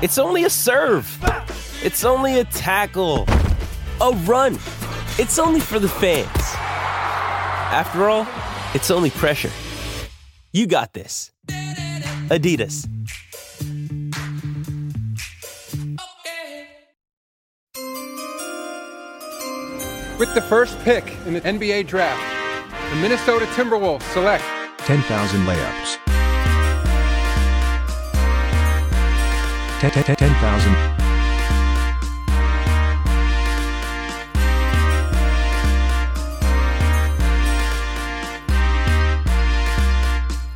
It's only a serve. It's only a tackle, a run. It's only for the fans. After all, it's only pressure. You got this. Adidas. With the first pick in the NBA draft, the Minnesota Timberwolves select 10,000 layups. 10,000.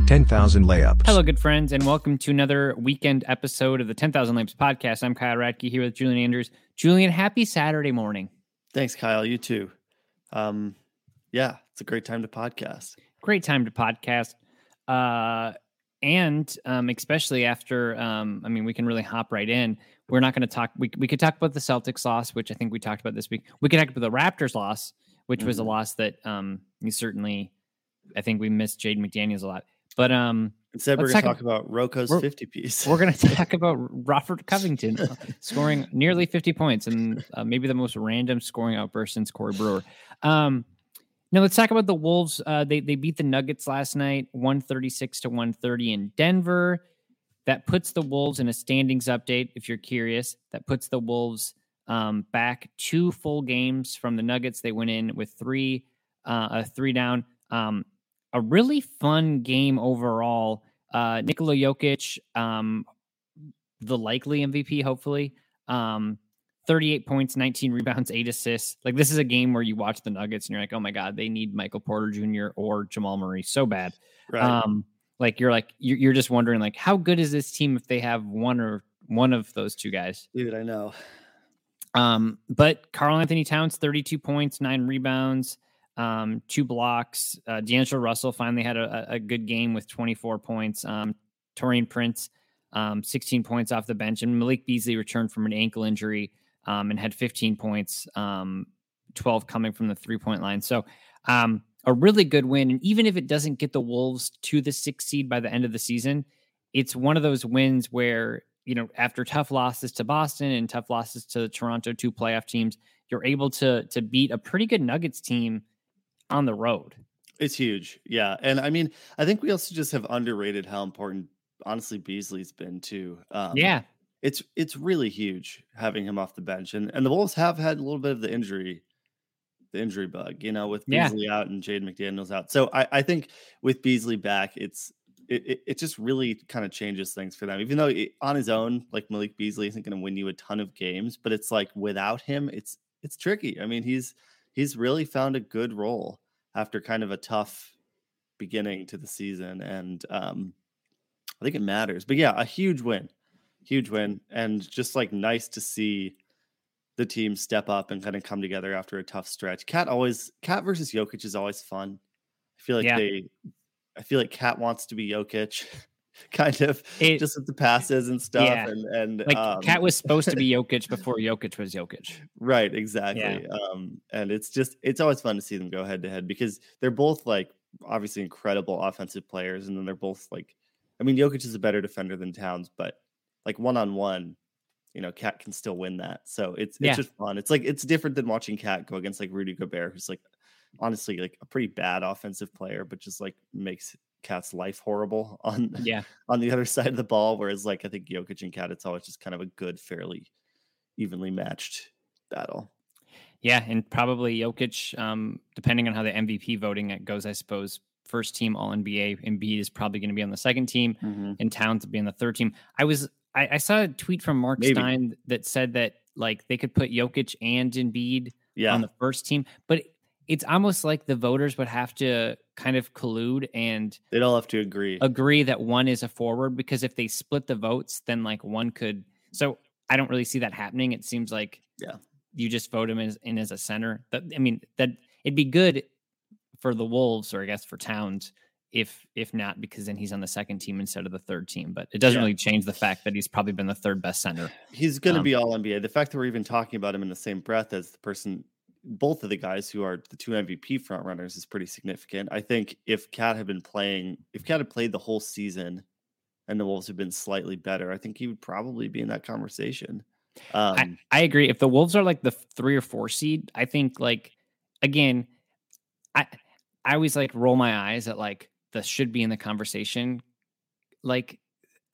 Ten thousand layups. Hello, good friends, and welcome to another weekend episode of the 10,000 Layups podcast. I'm Kyle Ratke here with Julian Andrews. Julian, happy Saturday morning. Thanks, Kyle. You too. Um, yeah, it's a great time to podcast. Great time to podcast. Uh, and um, especially after, um, I mean, we can really hop right in. We're not going to talk, we, we could talk about the Celtics loss, which I think we talked about this week. We could talk about the Raptors loss, which was a Mhm. loss that um, you certainly, I think we missed Jaden McDaniels a lot. But um, Instead, we're going to talk- about RoCo's we're- 50 piece. We're going to talk about Robert Covington uh, scoring nearly 50 points and uh, maybe the most random scoring outburst since Corey Brewer. Um, now let's talk about the Wolves. Uh, they they beat the Nuggets last night, 136 to 130 in Denver. That puts the Wolves in a standings update. If you're curious, that puts the Wolves um, back two full games from the Nuggets. They went in with three, uh, a three down. Um, a really fun game overall. Uh, Nikola Jokic, um, the likely MVP, hopefully. Um, 38 points, 19 rebounds, eight assists. Like this is a game where you watch the Nuggets and you're like, oh my god, they need Michael Porter Jr. or Jamal Murray so bad. right. Um, like you're like you're, you're just wondering like how good is this team if they have one or one of those two guys. Dude, I know. Um, but Karl-Anthony Towns, 32 points, nine rebounds, um, two blocks. Uh, D'Angelo Russell finally had a, a a good game with 24 points. Um, Taurean Prince, um, 16 points off the bench, and Malik Beasley returned from an ankle injury um, and had 15 points, um, 12 coming from the three point line. So, um, a really good win. And even if it doesn't get the Wolves to the sixth seed by the end of the season, it's one of those wins where you know after tough losses to Boston and tough losses to the Toronto, two playoff teams, you're able to to beat a pretty good Nuggets team on the road. It's huge. Yeah. And I mean, I think we also just have underrated how important, honestly, Beasley's been too. Um, yeah, It's it's really huge having him off the bench. And and the Wolves have had a little bit of the injury, the injury bug, you know, with Yeah. Beasley out and Jaden McDaniels out. So I, I think with Beasley back, it's it, it, it just really kind of changes things for them. Even though it, on his own, like Malik Beasley isn't going to win you a ton of games, but it's like without him, it's it's tricky. I mean, he's he's really found a good role after kind of a tough beginning to the season, and um, I think it matters. But yeah, a huge win, huge win, and just like nice to see the team step up and kind of come together after a tough stretch. KAT always KAT versus Jokic is always fun. I feel like Yeah. they I feel like KAT wants to be Jokic, kind of It- just with the passes and stuff. Yeah. And and like um, KAT was supposed to be Jokic before Jokic was Jokic. right, exactly. Um, and it's just it's always fun to see them go head to head because they're both like obviously incredible offensive players, and then they're both like I mean, Jokic is a better defender than Towns, but like one on one, you know, KAT can still win that. So it's it's Yeah. just fun. It's like it's different than watching KAT go against like Rudy Gobert, who's like honestly like a pretty bad offensive player, but just like makes KAT's life horrible on Yeah. on the other side of the ball. Whereas like I think Jokic and KAT, it's always just kind of a good, fairly evenly matched battle. Yeah, and probably Jokic, um, depending on how the MVP voting goes, I suppose first team All NBA. Embiid is probably going to be on the second team, Mm-hmm. and Towns will be on the third team. I was I, I saw a tweet from Marc Maybe. Stein that said that like they could put Jokic and Embiid Yeah. on the first team, but it's almost like the voters would have to kind of collude and They'd all have to agree. agree that one is a forward because if they split the votes, then like one could. So I don't really see that happening. It seems like Yeah. you just vote him as in as a center. But, I mean that it'd be good for the Wolves or I guess for Towns if if not because then he's on the second team instead of the third team. But it doesn't Yeah. really change the fact that he's probably been the third best center. He's going to Um, be all NBA. The fact that we're even talking about him in the same breath as the person, both of the guys who are the two MVP front runners, is pretty significant. I think if KAT had been playing, if KAT had played the whole season, and the Wolves had been slightly better, I think he would probably be in that conversation. Um, I, I agree. If the Wolves are like the three or four seed, I think like again, I I always like roll my eyes at like the should be in the conversation like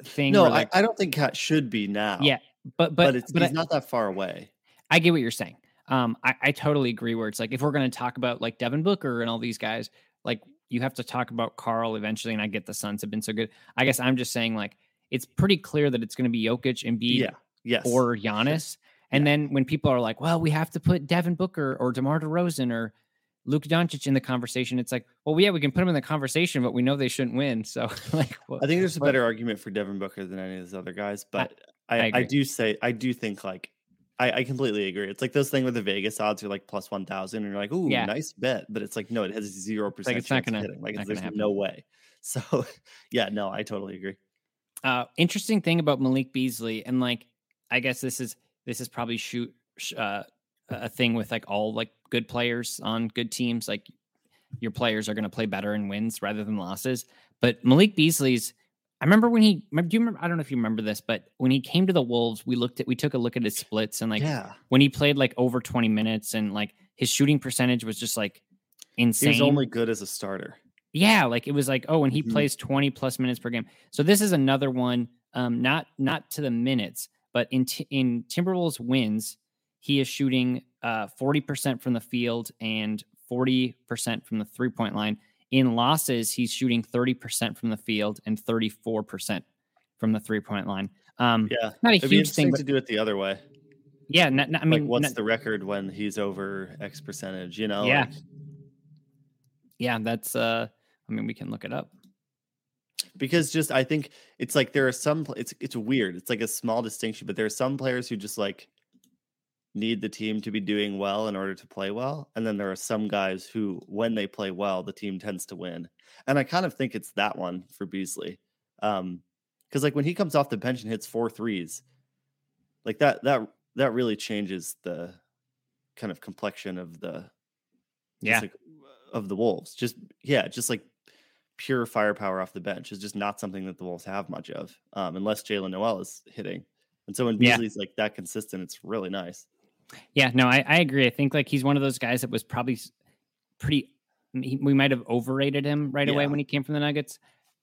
thing. no, like, I, I don't think KAT should be now. yeah, but but, but it's but he's I, not that far away. I get what you're saying. Um, I, I totally agree. Where it's like if we're going to talk about like Devin Booker and all these guys, like you have to talk about Karl eventually. And I get the Suns have been so good. I guess I'm just saying like it's pretty clear that it's going to be Jokic and Embiid Yeah. Yes. or Giannis. And then when people are like, well, we have to put Devin Booker or DeMar DeRozan or Luka Doncic in the conversation, it's like, well, yeah, we can put them in the conversation, but we know they shouldn't win. So, like, well, I think there's a better argument for Devin Booker than any of those other guys, but I I, I, do say I do think like I, I completely agree. It's like those thing with the Vegas odds are like plus one thousand, and you're like, ooh, Yeah. nice bet, but it's like no, it has zero percent. Like it's not gonna- hitting. like not there's gonna no way. So yeah, no, I totally agree. uh, interesting thing about Malik Beasley, and like, I guess this is this is probably shoot uh, a thing with like all like good players on good teams. Like, your players are going to play better in wins rather than losses. But Malik Beasley's, I remember when he, remember- do you remember? I don't know if you remember this, but when he came to the Wolves, we looked at, we took a look at his splits and like yeah, when he played like over 20 minutes and like his shooting percentage was just like he insane. was only good as a starter. Yeah, like it was like, oh, and he Mhm. plays 20 plus minutes per game. So this is another one, um, not not to the minutes, but in t- in Timberwolves wins, he is shooting uh 40% from the field and 40% from the three-point line. In losses, he's shooting 30% from the field and 34% from the three-point line. Um Yeah, not a it'd huge thing, but to do it the other way. yeah, not, not- I mean like, what's not- the record when he's over X percentage? You know, Yeah. like, yeah, that's uh I mean we can look it up. because just I think it's like there are some it's it's weird. It's like a small distinction, but there are some players who just like need the team to be doing well in order to play well, and then there are some guys who when they play well, the team tends to win. And I kind of think it's that one for Beasley. Um cuz like when he comes off the bench and hits four threes, like that that that really changes the kind of complexion of the Yeah. like, of the Wolves. Just yeah, just like pure firepower off the bench is just not something that the Wolves have much of, um, unless Jaylen Nowell is hitting. And so when Yeah. Beasley's like that consistent, it's really nice. Yeah, no, I, I agree. I think like he's one of those guys that was probably pretty. he- We might have overrated him right away when he came from the Nuggets,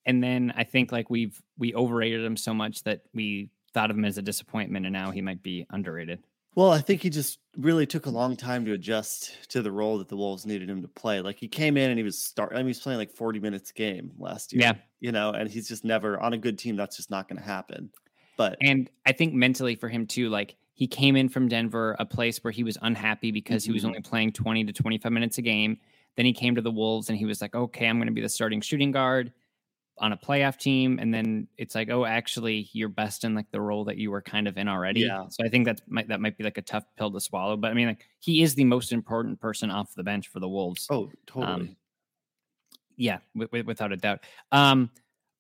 and then I think like we've we overrated him so much that we thought of him as a disappointment, and now he might be underrated. Well, I think he just really took a long time to adjust to the role that the Wolves needed him to play. Like he came in and he was start. I mean, he was playing like forty minutes a game last year. Yeah. you know, and he's just never on a good team. That's just not going to happen. But And I think mentally for him too, like he came in from Denver, a place where he was unhappy because he was Mhm. only playing 20 to 25 minutes a game. Then he came to the Wolves and he was like, okay, I'm going to be the starting shooting guard on a playoff team. And then it's like, oh, actually, you're best in like the role that you were kind of in already. Yeah. So I think that might that might be like a tough pill to swallow. But I mean, like he is the most important person off the bench for the Wolves. oh, totally. Yeah, wi- wi- without a doubt. Um,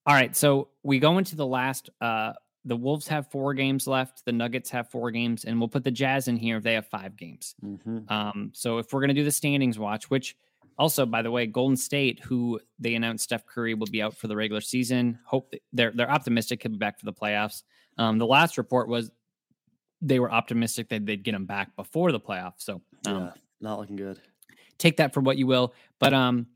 all right, so we go into the last. Uh, the Wolves have four games left. The Nuggets have four games, and we'll put the Jazz in here if they have five games. Mhm. Um, so if we're gonna do the standings watch, which also, by the way, Golden State, who they announced Steph Curry will be out for the regular season. Hope they're they're optimistic he'll be back for the playoffs. Um, the last report was they were optimistic that they'd get him back before the playoffs. So um, yeah, not looking good. take that for what you will. But um,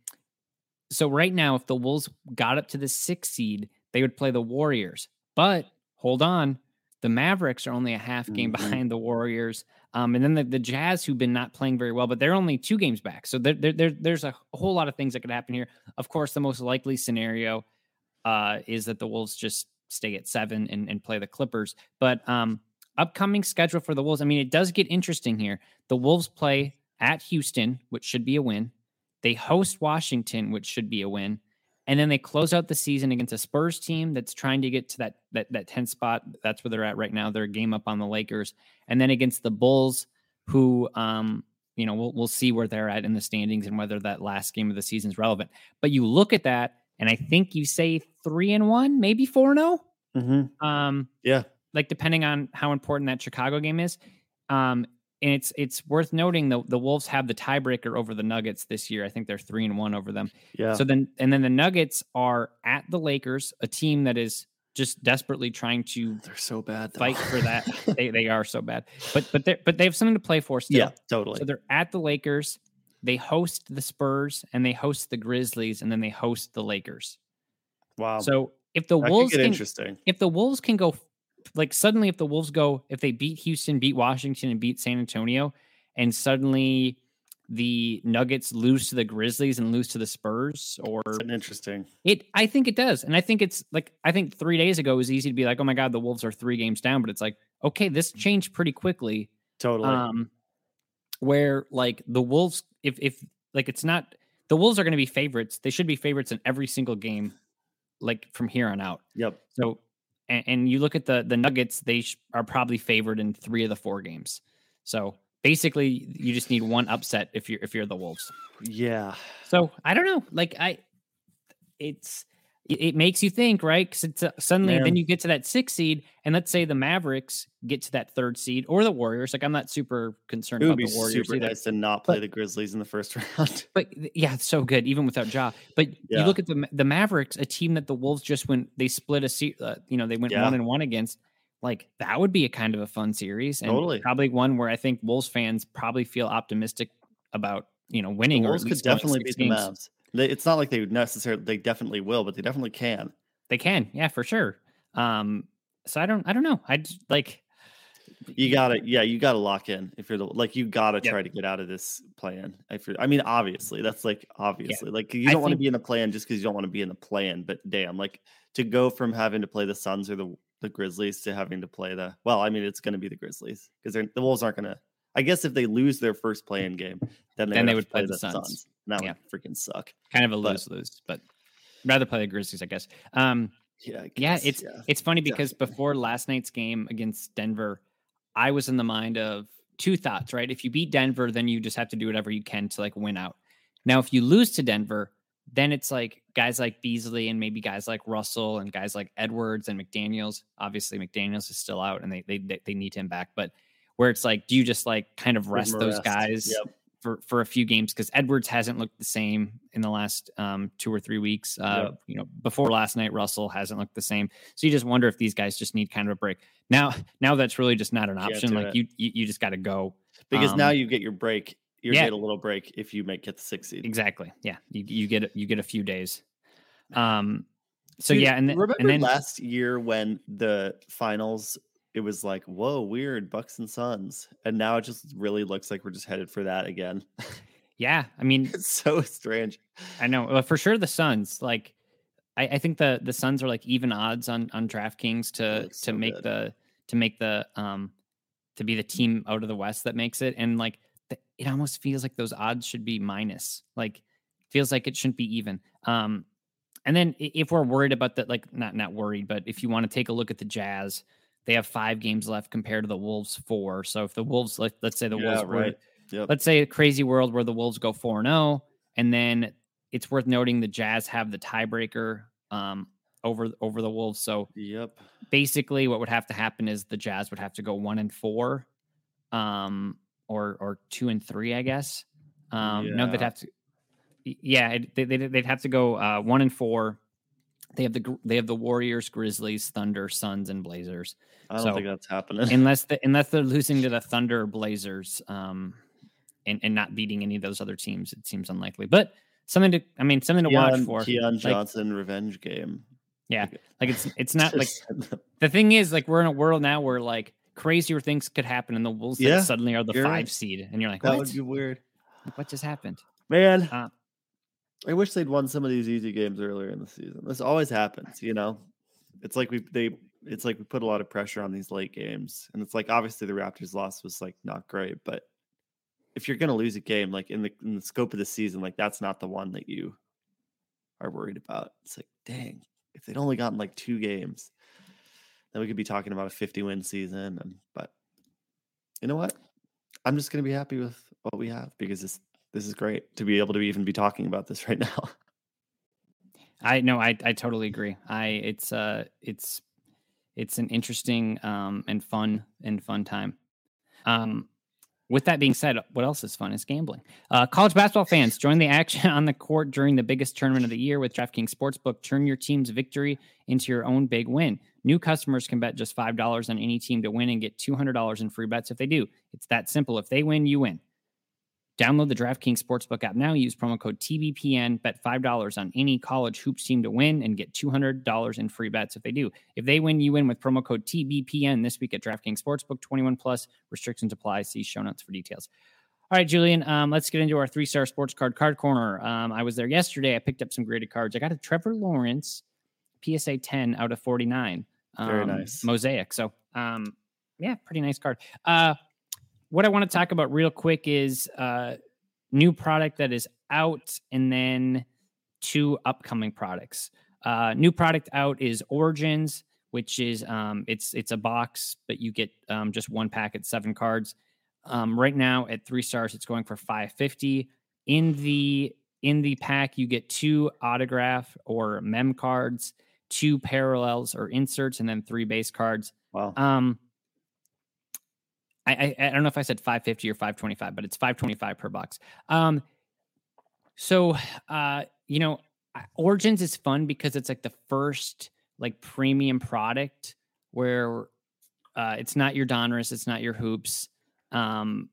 so right now, if the Wolves got up to the sixth seed, they would play the Warriors. But hold on, the Mavericks are only a half game Mhm. behind the Warriors. Um, and then the, the Jazz, who've been not playing very well, but they're only two games back. So there, there, there- there's a whole lot of things that could happen here. Of course, the most likely scenario uh, is that the Wolves just stay at seven and, and play the Clippers. But um, upcoming schedule for the Wolves, I mean, it does get interesting here. The Wolves play at Houston, which should be a win. They host Washington, which should be a win. And then they close out the season against a Spurs team that's trying to get to that that that 10th spot. That's where they're at right now. They're a game up on the Lakers. And then against the Bulls, who um, you know, we'll we'll see where they're at in the standings and whether that last game of the season is relevant. But you look at that, and I think you say three and one, maybe four and oh. Mm-hmm. Um, Yeah, like depending on how important that Chicago game is. Um, and it's it's worth noting the the Wolves have the tiebreaker over the Nuggets this year. I think they're three and one over them. yeah. So then and then the Nuggets are at the Lakers, a team that is just desperately trying to oh, They're so bad. Though. fight for that. they they are so bad. But but they but they have something to play for still. yeah, totally. So they're at the Lakers. They host the Spurs and they host the Grizzlies and then they host the Lakers. wow. So if the that Wolves get can, interesting. if the Wolves can go like suddenly if the Wolves go if they beat Houston, beat Washington and beat San Antonio and suddenly the Nuggets lose to the Grizzlies and lose to the Spurs or interesting. it I think it does. And I think it's like I think 3 days ago it was easy to be like, "Oh my god, the Wolves are 3 games down," but it's like, "Okay, this changed pretty quickly." Totally. Um where like the Wolves if if like it's not the Wolves are going to be favorites. They should be favorites in every single game like from here on out. yep. So, and, and you look at the the Nuggets, they sh- are probably favored in three of the four games. So basically, you just need one upset if you're if you're the Wolves. Yeah. So I don't know, like I, it's it, makes you think, right? Because it's uh, suddenly Man. then you get to that six seed, and let's say the Mavericks get to that third seed or the Warriors. Like I'm not super concerned about the Warriors super either. nice to not play But- the Grizzlies in the first round. But yeah, it's so good even without Ja. But Yeah. you look at the the Mavericks, a team that the Wolves just went they split a seat. Uh, you know, they went Yeah. one and one against. Like that would be a kind of a fun series, and Totally. probably one where I think Wolves fans probably feel optimistic about you know winning. the or Wolves could definitely beat the. Mavs. They, it's not like they would necessarily. They definitely will, but they definitely can. They can, yeah, for sure. Um, so I don't, I don't know. I just like You gotta, yeah, you gotta lock in if you're the like you gotta Yep. try to get out of this play-in. If you're, I mean, obviously, that's like obviously, like you don't want to be in the play-in just because you don't want to be in the play-in. But damn, like to go from having to play the Suns or the the Grizzlies to having to play the well, I mean, it's going to be the Grizzlies because the Wolves aren't going to. I guess if they lose their first play-in game, then they Then would, they would to play the Suns. And that Yeah. would freaking suck. kind of a But- lose lose, but rather play the Grizzlies, I guess. Um, Yeah, I yeah, it's yeah. it's funny because before last night's game against Denver, I was in the mind of two thoughts, right? If you beat Denver, then you just have to do whatever you can to like win out. Now, if you lose to Denver, then it's like guys like Beasley and maybe guys like Russell and guys like Edwards and McDaniels. Obviously, McDaniels is still out and they they, they need him back, but where it's like, do you just like kind of rest those rest. guys Yep. for for a few games because Edwards hasn't looked the same in the last um, two or three weeks. Uh, You know, before last night, Russell hasn't looked the same. So you just wonder if these guys just need kind of a break. Now, now that's really just not an option. Like you, you, you just got to go. because now um, you get your break. You yeah. get a little break if you make get the six seed. Exactly. Yeah, you you get you get a few days. Um. So Dude, yeah, and, remember and then last year when the finals, it was like, whoa, weird, Bucks and Suns, and now it just really looks like we're just headed for that again. yeah, I mean, it's so strange. I know well, for sure the Suns. Like, I, I think the the Suns are like even odds on on DraftKings to to so make good. the to make the um to be the team out of the West that makes it, and like the, it almost feels like those odds should be minus. Like, feels like it shouldn't be even. Um, and then if we're worried about that, like not not worried, but if you want to take a look at the Jazz, they have five games left compared to the Wolves four. So if the Wolves, let, let's say the Yeah, Wolves were. Yep. let's say a crazy world where the Wolves go 4 and 0, and then it's worth noting the Jazz have the tiebreaker um, over over the Wolves. So Yep. basically, what would have to happen is the Jazz would have to go one and four, um, or or two and three, I guess. Um, No, they'd have to. Yeah, they, they'd, they'd have to go uh, one and four, They have the they have the Warriors, Grizzlies, Thunder, Suns, and Blazers. I don't So, think that's happening. unless the, unless they're losing to the Thunder or Blazers, um, and and not beating any of those other teams, it seems unlikely. But something to I mean something to watch for. Keon Like, Johnson revenge game. yeah, like it's it's not like the thing is like we're in a world now where like crazier things could happen, and the Wolves Yeah, suddenly are the five right. seed, and you're like, that what? would be weird. what just happened? Man, Uh, I wish they'd won some of these easy games earlier in the season. This always happens, you know. It's like we they it's like we put a lot of pressure on these late games, and it's like obviously the Raptors loss was like not great, but if you're gonna lose a game, like in the in the scope of the season, like that's not the one that you are worried about. It's like, dang, if they'd only gotten like two games, then we could be talking about a 50 win season. And but you know what? I'm just gonna be happy with what we have because this this is great to be able to even be talking about this right now. I no, I I totally agree. I it's uh it's it's an interesting um and fun and fun time. Um with that being said, what else is fun is gambling. Uh, college basketball fans, join the action on the court during the biggest tournament of the year with DraftKings Sportsbook. Turn your team's victory into your own big win. New customers can bet just $5 on any team to win and get $200 in free bets if they do. It's that simple. If they win, you win. Download the DraftKings Sportsbook app now. Use promo code TBPN. Bet $5 on any college hoops team to win and get $200 in free bets if they do. If they win, you win with promo code TBPN this week at DraftKings Sportsbook. 21 plus restrictions apply. See show notes for details. All right, Julian, um, let's get into our three star sports card card corner. Um, I was there yesterday. I picked up some graded cards. I got a Trevor Lawrence PSA 10 out of 49. Very um, nice. Mosaic. So, um, yeah, pretty nice card. Uh, what I want to talk about real quick is uh, new product that is out, and then two upcoming products. Uh, new product out is Origins, which is um, it's it's a box, but you get um, just one packet, seven cards. Um, right now at three stars, it's going for five fifty. In the in the pack, you get two autograph or mem cards, two parallels or inserts, and then three base cards. Wow. Um, I, I I don't know if I said 550 or 525, but it's 525 per box. Um, so uh, you know, Origins is fun because it's like the first like premium product where uh, it's not your Donruss, it's not your hoops. Um,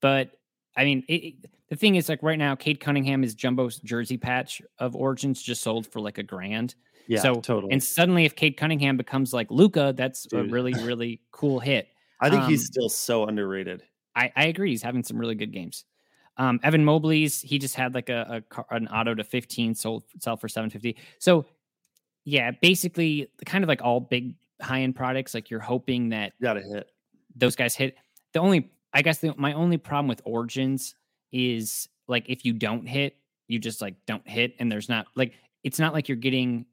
but I mean, it, it- the thing is, like right now, Cade Cunningham is Jumbo's jersey patch of Origins just sold for like a grand. Yeah, so totally. And suddenly, if Cade Cunningham becomes like Luka, that's a really, really cool hit. I think he's um, still so underrated. I, I agree. He's having some really good games. Um, Evan Mobley's he just had like a, a car- an auto to 15 sold sell for 750. So yeah, basically kind of like all big high end products, like you're hoping that Got to hit. those guys hit. The only I guess the, my only problem with Origins is like if you don't hit, you just like don't hit, and there's not like it's not like you're getting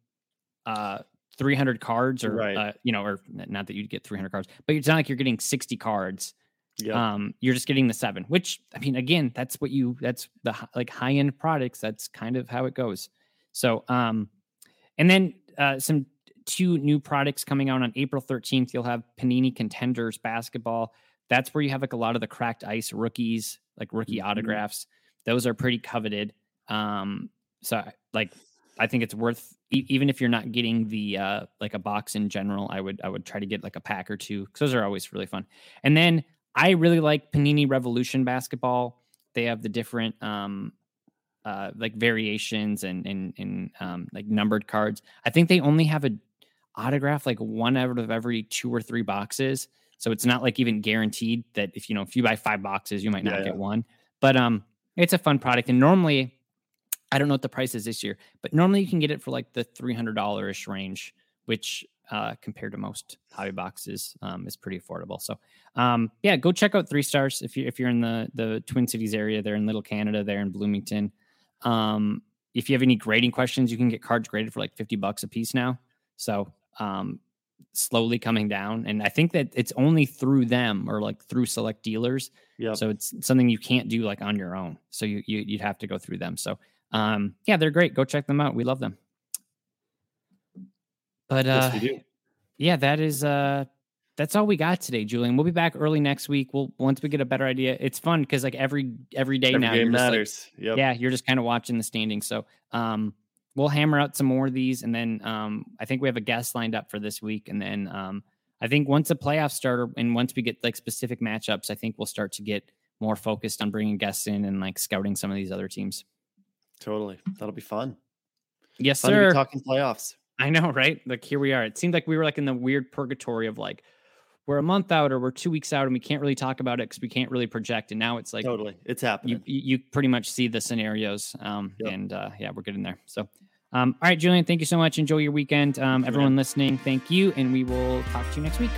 uh 300 cards or Right. uh, you know or not that you'd get 300 cards, but it's not like you're getting 60 cards Yeah. um you're just getting the seven which i mean again that's what you that's the like high end products that's kind of how it goes so um and then uh some two new products coming out on april 13th you'll have panini contenders basketball that's where you have like a lot of the cracked ice rookies like rookie Mhm. autographs those are pretty coveted um so like i think it's worth e- even if you're not getting the uh like a box in general i would i would try to get like a pack or two because those are always really fun and then I really like Panini Revolution basketball. They have the different um uh like variations and and and um like numbered cards. I think they only have a autograph like one out of every two or three boxes. So it's not like even guaranteed that if you know if you buy five boxes, you might not Yeah, get yeah. one. But um it's a fun product. And normally I don't know what the price is this year, but normally you can get it for like the three hundred dollar ish range, which uh, compared to most hobby boxes um, is pretty affordable. So um, yeah, go check out Three Stars if you if you're in the the Twin Cities area. They're in Little Canada. They're in Bloomington. Um, if you have any grading questions, you can get cards graded for like fifty bucks a piece now. So um, slowly coming down, and I think that it's only through them or like through select dealers. Yeah. So it's something you can't do like on your own. So you, you you'd have to go through them. So um, yeah, they're great. Go check them out. We love them. But uh, yes, yeah, that is uh that's all we got today, Julian. We'll be back early next week. We'll once we get a better idea. It's fun because like every every day Every now game you're like- matters. yep. yeah, you're just kind of watching the standings. So um we'll hammer out some more of these, and then um, I think we have a guest lined up for this week, and then um, I think once the playoffs start, and once we get like specific matchups, I think we'll start to get more focused on bringing guests in and like scouting some of these other teams. Totally, that'll be fun. Yes, Fun sir. talking playoffs. I know, right? Like here we are. It seemed like we were like in the weird purgatory of like we're a month out or we're two weeks out and we can't really talk about it because we can't really project. And now it's like totally, it's happening. you you pretty much see the scenarios. Um, Yep. and uh, yeah, we're getting there. So, um, all right, Julian, thank you so much. Enjoy your weekend. Um, everyone listening, thank you, and we will talk to you next week.